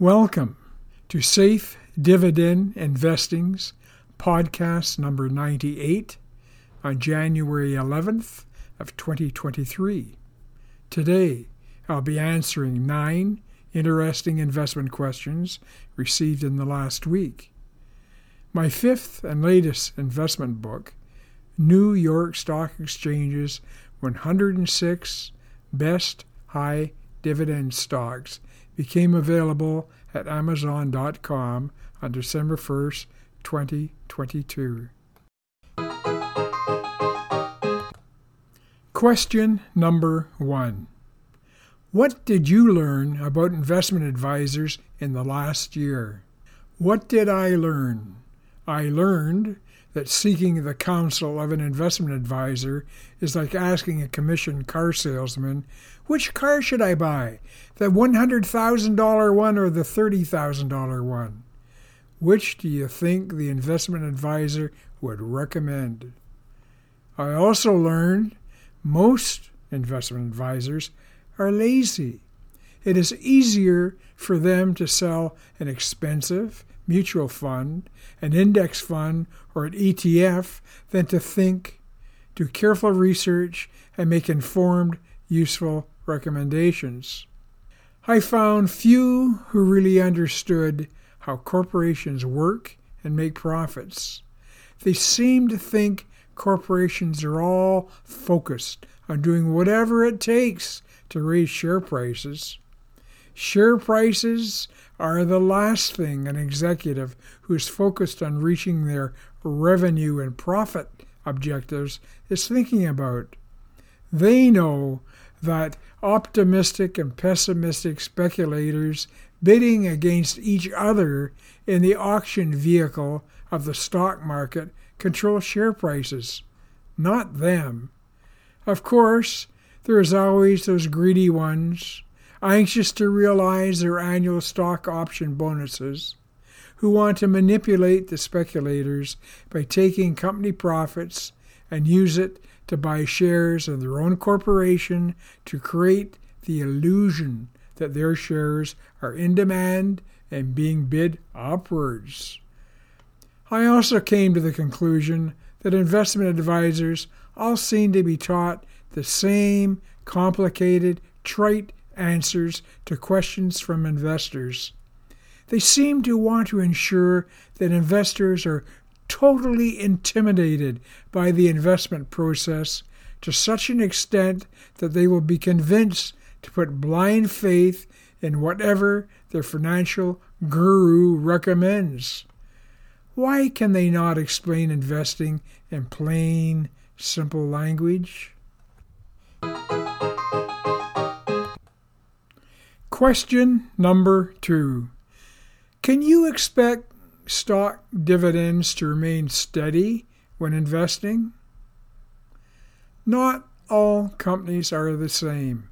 Welcome to Safe Dividend Investing's podcast number 98 on January 11th of 2023. Today, I'll be answering 9 interesting investment questions received in the last week. My fifth and latest investment book, New York Stock Exchange's 106 Best High Dividend Stocks, became available at Amazon.com on December 1st, 2022. Question number one What did you learn about investment advisors in the last year? What did I learn? I learned that seeking the counsel of an investment advisor is like asking a commissioned car salesman, which car should I buy? The $100,000 one or the $30,000 one? Which do you think the investment advisor would recommend? I also learned most investment advisors are lazy. It is easier for them to sell an expensive mutual fund, an index fund, or an ETF than to think, do careful research, and make informed, useful recommendations. I found few who really understood how corporations work and make profits. They seem to think corporations are all focused on doing whatever it takes to raise share prices. Share prices are the last thing an executive who is focused on reaching their revenue and profit objectives is thinking about. They know that optimistic and pessimistic speculators bidding against each other in the auction vehicle of the stock market control share prices, not them. Of course, there is always those greedy ones anxious to realize their annual stock option bonuses, who want to manipulate the speculators by taking company profits and use it to buy shares of their own corporation to create the illusion that their shares are in demand and being bid upwards. I also came to the conclusion that investment advisors all seem to be taught the same complicated, trite answers to questions from investors. They seem to want to ensure that investors are totally intimidated by the investment process to such an extent that they will be convinced to put blind faith in whatever their financial guru recommends. Why can they not explain investing in plain, simple language? Question number two Can you expect stock dividends to remain steady when investing? Not all companies are the same.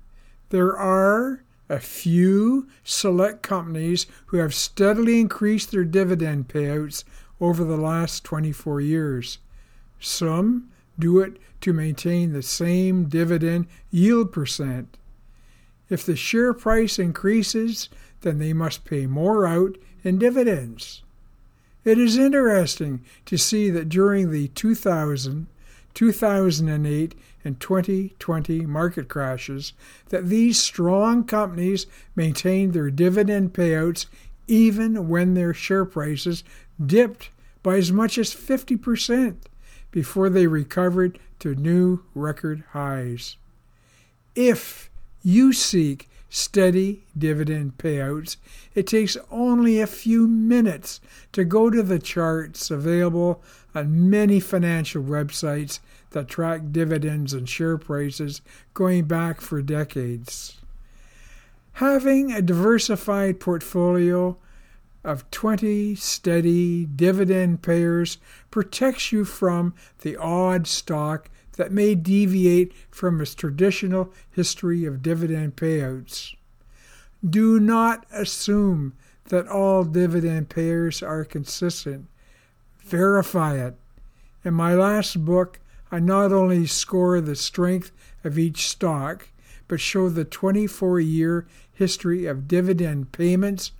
There are a few select companies who have steadily increased their dividend payouts over the last 24 years. Some do it to maintain the same dividend yield percent. If the share price increases, then they must pay more out in dividends. It is interesting to see that during the 2000, 2008, and 2020 market crashes that these strong companies maintained their dividend payouts even when their share prices dipped by as much as 50% before they recovered to new record highs. If you seek steady dividend payouts, it takes only a few minutes to go to the charts available on many financial websites that track dividends and share prices going back for decades. Having a diversified portfolio of 20 steady dividend payers protects you from the odd stock that may deviate from its traditional history of dividend payouts. Do not assume that all dividend payers are consistent. Verify it. In my last book, I not only score the strength of each stock, but show the 24 year history of dividend payments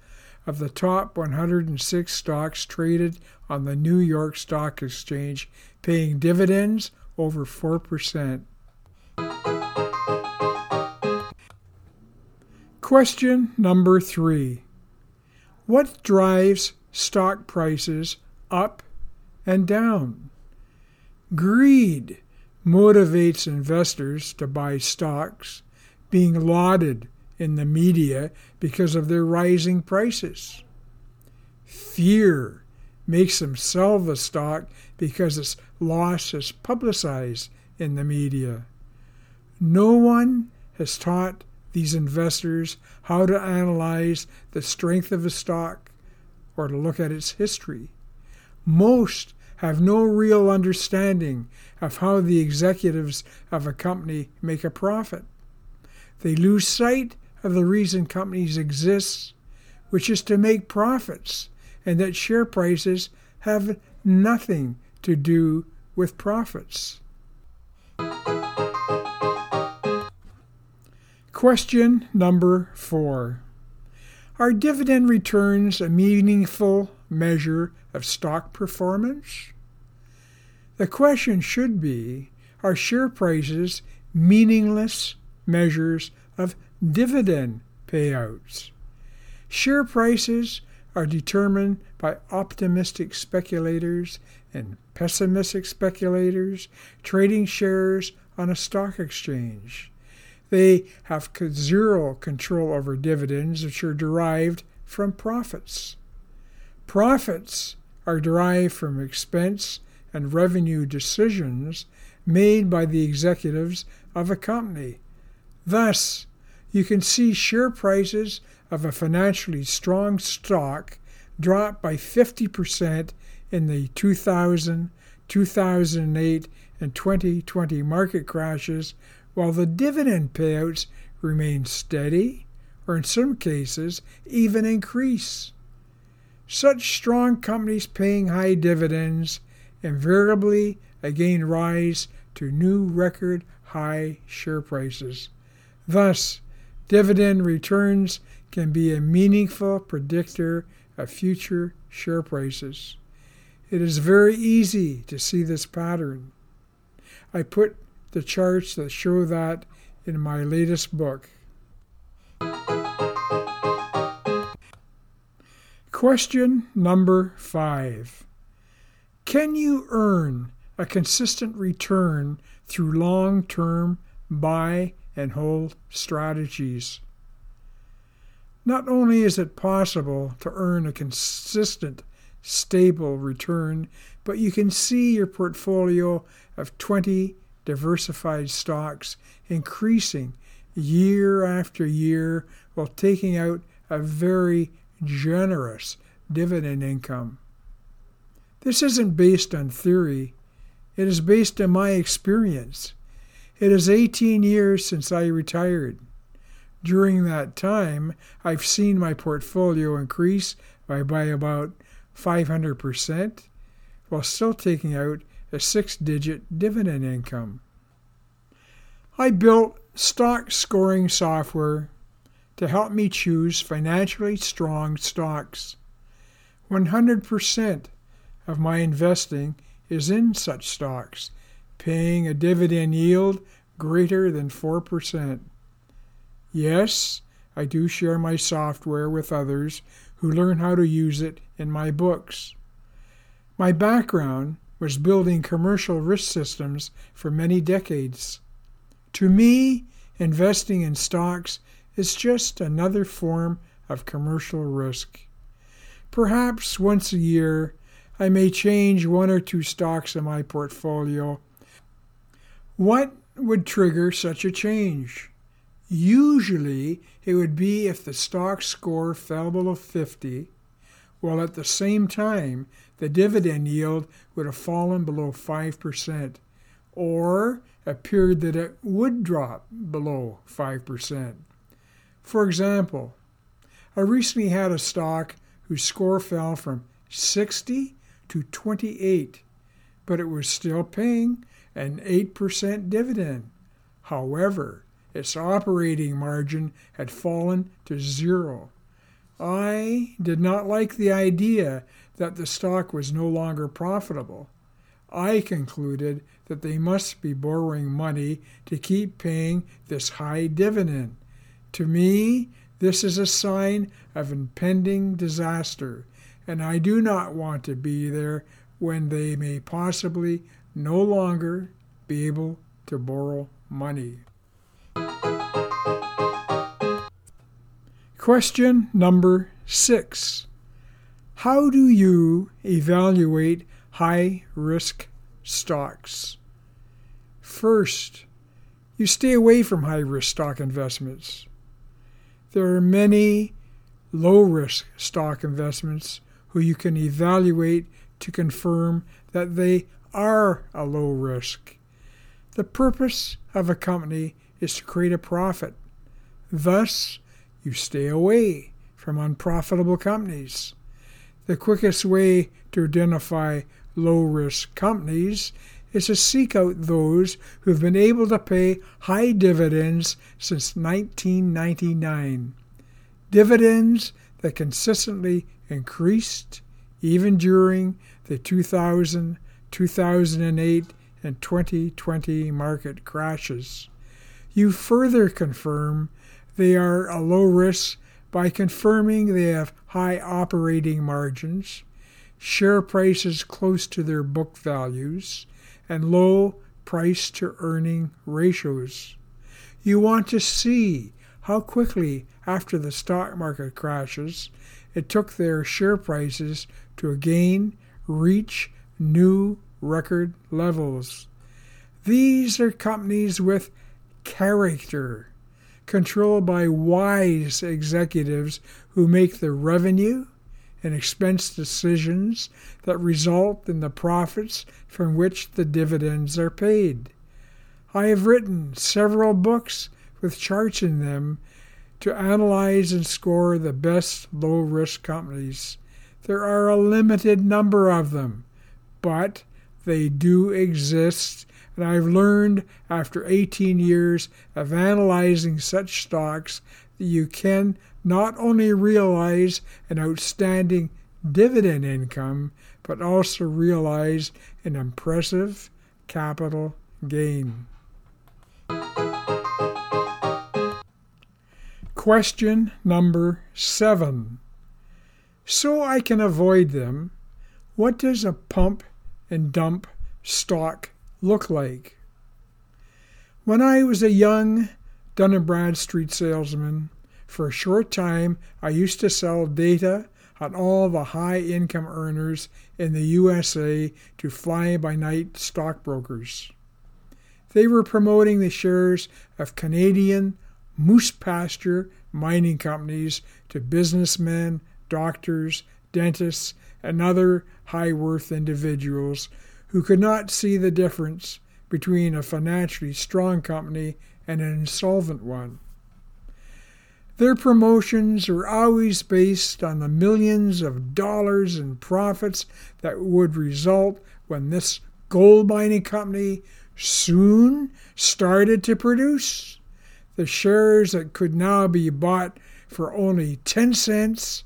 of the top 106 stocks traded on the New York Stock Exchange, paying dividends over 4%. Question number three What drives stock prices up and down? Greed motivates investors to buy stocks, being lauded in the media because of their rising prices. Fear makes them sell the stock because its loss is publicized in the media. No one has taught these investors how to analyze the strength of a stock or to look at its history. Most have no real understanding of how the executives of a company make a profit. They lose sight of the reason companies exist, which is to make profits, and that share prices have nothing to do with profits. Question number four Are dividend returns a meaningful measure of stock performance? The question should be Are share prices meaningless measures of dividend payouts? Share prices are determined by optimistic speculators and pessimistic speculators trading shares on a stock exchange. They have zero control over dividends, which are derived from profits. Profits are derived from expense and revenue decisions made by the executives of a company. Thus, you can see share prices of a financially strong stock dropped by 50% in the 2000, 2008, and 2020 market crashes while the dividend payouts remain steady or in some cases even increase. Such strong companies paying high dividends invariably again rise to new record high share prices. Thus, dividend returns can be a meaningful predictor of future share prices. It is very easy to see this pattern. I put the charts that show that in my latest book. Question number five Can you earn a consistent return through long term buy and hold strategies? Not only is it possible to earn a consistent, stable return, but you can see your portfolio of 20 diversified stocks increasing year after year while taking out a very generous dividend income. This isn't based on theory, it is based on my experience. It is 18 years since I retired. During that time, I've seen my portfolio increase by, by about 500% while still taking out a six digit dividend income. I built stock scoring software to help me choose financially strong stocks. 100% of my investing is in such stocks, paying a dividend yield greater than 4%. Yes, I do share my software with others who learn how to use it in my books. My background was building commercial risk systems for many decades. To me, investing in stocks is just another form of commercial risk. Perhaps once a year, I may change one or two stocks in my portfolio. What would trigger such a change? Usually, it would be if the stock score fell below 50, while at the same time the dividend yield would have fallen below 5%, or appeared that it would drop below 5%. For example, I recently had a stock whose score fell from 60 to 28, but it was still paying an 8% dividend. However, its operating margin had fallen to zero. I did not like the idea that the stock was no longer profitable. I concluded that they must be borrowing money to keep paying this high dividend. To me, this is a sign of impending disaster, and I do not want to be there when they may possibly no longer be able to borrow money. Question number six How do you evaluate high risk stocks? First, you stay away from high risk stock investments. There are many low risk stock investments who you can evaluate to confirm that they are a low risk. The purpose of a company is to create a profit. Thus, you stay away from unprofitable companies. The quickest way to identify low risk companies is to seek out those who have been able to pay high dividends since 1999. Dividends that consistently increased even during the 2000, 2008, and 2020 market crashes. You further confirm they are a low risk by confirming they have high operating margins, share prices close to their book values, and low price to earning ratios. You want to see how quickly after the stock market crashes it took their share prices to again reach new record levels. These are companies with character controlled by wise executives who make the revenue and expense decisions that result in the profits from which the dividends are paid. I have written several books with charts in them to analyze and score the best low risk companies. There are a limited number of them, but they do exist and I've learned after 18 years of analyzing such stocks that you can not only realize an outstanding dividend income, but also realize an impressive capital gain. Question number seven. So I can avoid them, what does a pump and dump stock look like. When I was a young Dun & Bradstreet salesman, for a short time I used to sell data on all the high income earners in the USA to fly by night stockbrokers. They were promoting the shares of Canadian moose pasture mining companies to businessmen, doctors, dentists, and other high worth individuals who could not see the difference between a financially strong company and an insolvent one. Their promotions were always based on the millions of dollars in profits that would result when this gold mining company soon started to produce. The shares that could now be bought for only 10 cents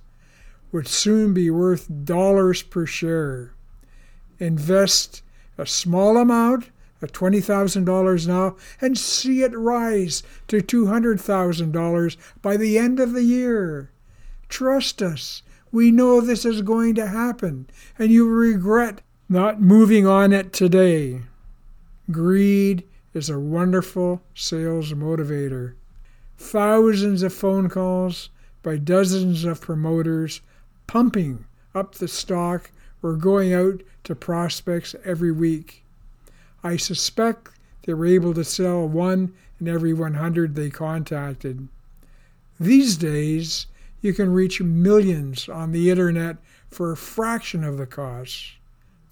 would soon be worth dollars per share invest a small amount of $20,000 now and see it rise to $200,000 by the end of the year. Trust us. We know this is going to happen, and you regret not moving on it today. Greed is a wonderful sales motivator. Thousands of phone calls by dozens of promoters pumping up the stock were going out to prospects every week. I suspect they were able to sell one in every 100 they contacted. These days, you can reach millions on the internet for a fraction of the cost.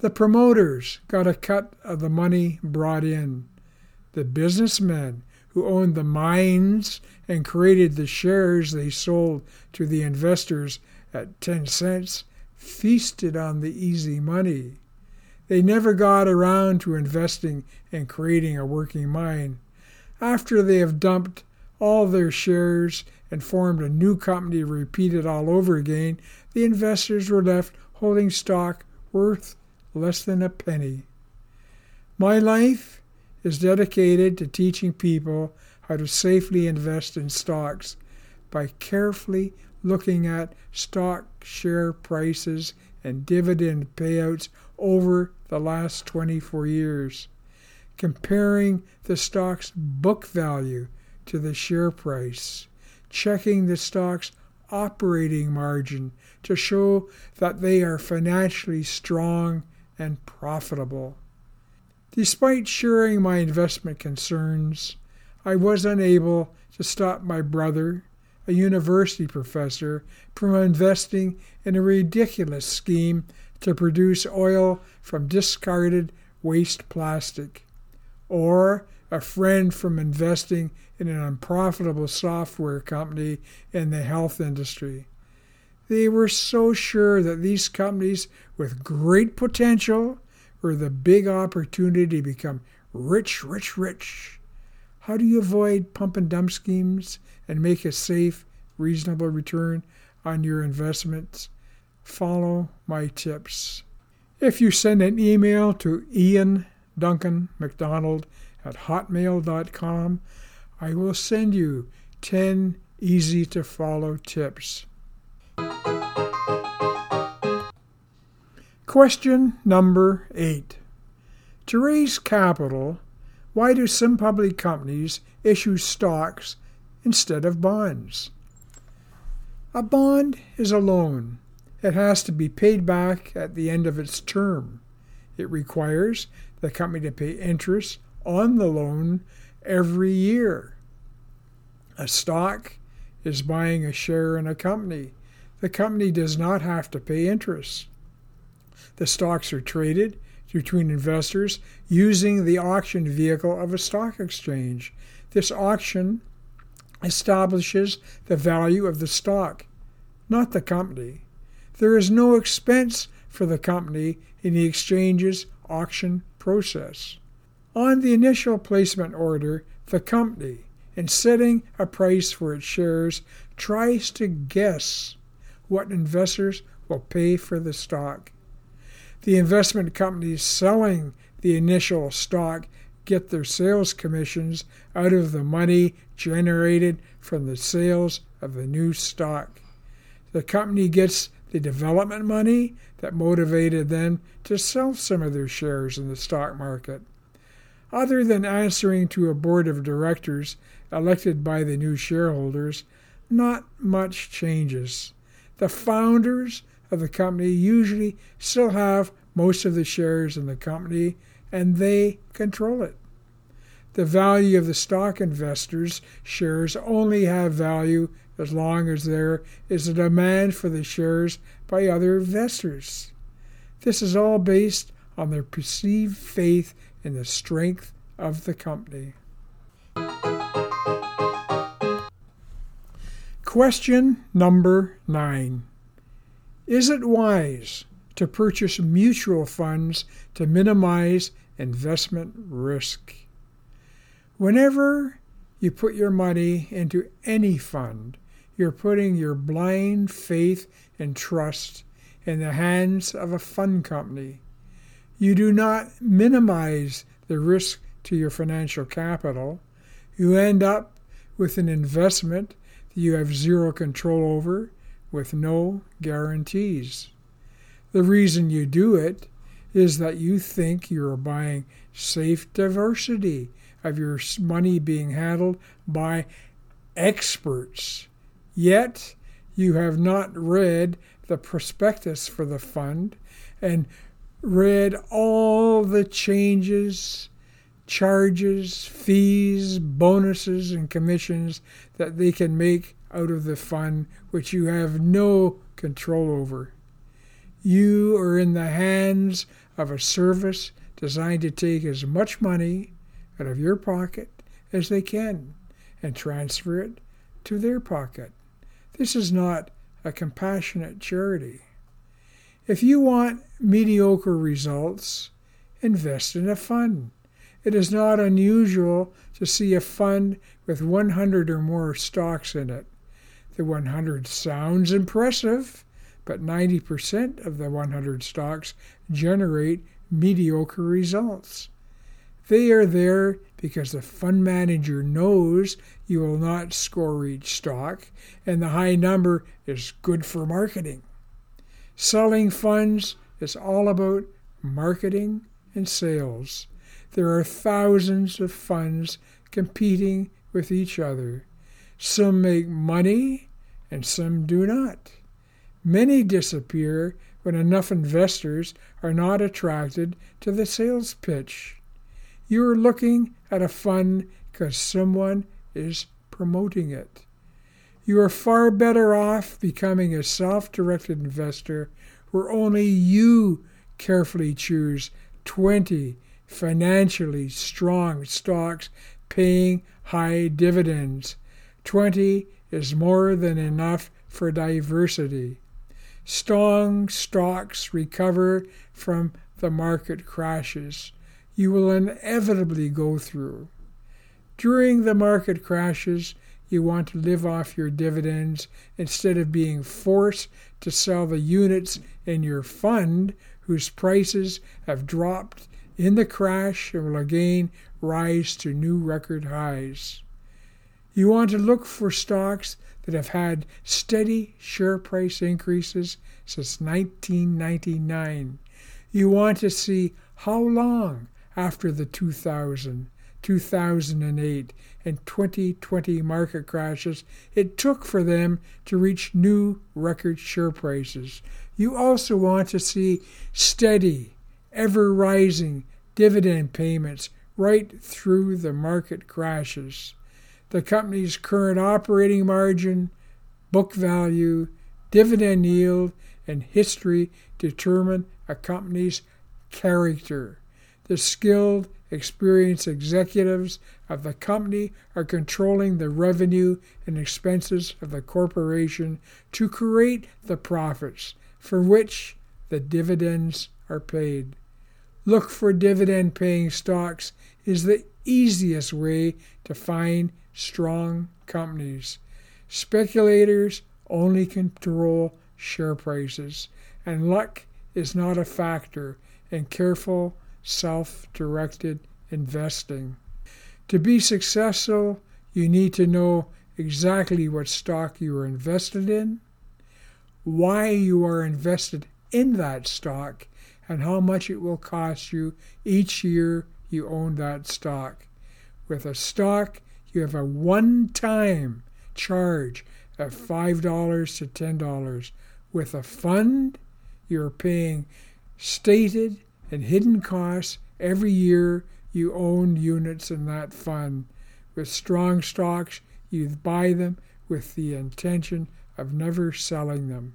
The promoters got a cut of the money brought in. The businessmen who owned the mines and created the shares they sold to the investors at 10 cents feasted on the easy money. They never got around to investing and creating a working mine. After they have dumped all their shares and formed a new company to repeat it all over again, the investors were left holding stock worth less than a penny. My life is dedicated to teaching people how to safely invest in stocks by carefully looking at stock share prices and dividend payouts over the last 24 years, comparing the stock's book value to the share price, checking the stock's operating margin to show that they are financially strong and profitable. Despite sharing my investment concerns, I was unable to stop my brother, a university professor, from investing in a ridiculous scheme to produce oil from discarded waste plastic, or a friend from investing in an unprofitable software company in the health industry. They were so sure that these companies with great potential were the big opportunity to become rich, rich, rich. How do you avoid pump and dump schemes and make a safe, reasonable return on your investments? Follow my tips. If you send an email to Ian Duncan McDonald at hotmail.com, I will send you 10 easy to follow tips. Question number 8. To raise capital, why do some public companies issue stocks instead of bonds? A bond is a loan. It has to be paid back at the end of its term. It requires the company to pay interest on the loan every year. A stock is buying a share in a company. The company does not have to pay interest. The stocks are traded between investors using the auction vehicle of a stock exchange. This auction establishes the value of the stock, not the company. There is no expense for the company in the exchange's auction process. On the initial placement order, the company, in setting a price for its shares, tries to guess what investors will pay for the stock. The investment companies selling the initial stock get their sales commissions out of the money generated from the sales of the new stock. The company gets the development money that motivated them to sell some of their shares in the stock market. Other than answering to a board of directors elected by the new shareholders, not much changes. The founders of the company usually still have most of the shares in the company and they control it. The value of the stock investors' shares only have value as long as there is a demand for the shares by other investors. This is all based on their perceived faith in the strength of the company. Question number nine Is it wise to purchase mutual funds to minimize investment risk? Whenever you put your money into any fund, you're putting your blind faith and trust in the hands of a fund company. You do not minimize the risk to your financial capital. You end up with an investment that you have zero control over with no guarantees. The reason you do it is that you think you're buying safe diversity of your money being handled by experts Yet you have not read the prospectus for the fund and read all the changes, charges, fees, bonuses, and commissions that they can make out of the fund, which you have no control over. You are in the hands of a service designed to take as much money out of your pocket as they can and transfer it to their pocket. This is not a compassionate charity. If you want mediocre results, invest in a fund. It is not unusual to see a fund with 100 or more stocks in it. The 100 sounds impressive, but 90% of the 100 stocks generate mediocre results. They are there because the fund manager knows you will not score each stock, and the high number is good for marketing. Selling funds is all about marketing and sales. There are thousands of funds competing with each other. Some make money and some do not. Many disappear when enough investors are not attracted to the sales pitch. You are looking at a fund because someone is promoting it. You are far better off becoming a self directed investor where only you carefully choose 20 financially strong stocks paying high dividends. 20 is more than enough for diversity. Strong stocks recover from the market crashes you will inevitably go through. During the market crashes, you want to live off your dividends instead of being forced to sell the units in your fund whose prices have dropped in the crash and will again rise to new record highs. You want to look for stocks that have had steady share price increases since 1999. You want to see how long after the 2000, 2008, and 2020 market crashes it took for them to reach new record share prices. You also want to see steady, ever rising dividend payments right through the market crashes. The company's current operating margin, book value, dividend yield, and history determine a company's character. The skilled, experienced executives of the company are controlling the revenue and expenses of the corporation to create the profits for which the dividends are paid. Look for dividend paying stocks is the easiest way to find strong companies. Speculators only control share prices, and luck is not a factor in careful self directed investing. To be successful, you need to know exactly what stock you are invested in, why you are invested in that stock, and how much it will cost you each year you own that stock. With a stock, you have a one time charge of $5 to $10. With a fund, you're paying stated and hidden costs every year you own units in that fund. With strong stocks, you buy them with the intention of never selling them.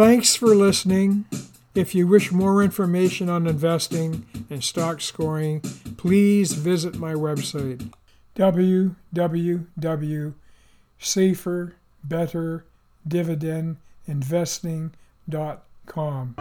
Thanks for listening. If you wish more information on investing and stock scoring, please visit my website www.saferbetterdividendinvesting.com.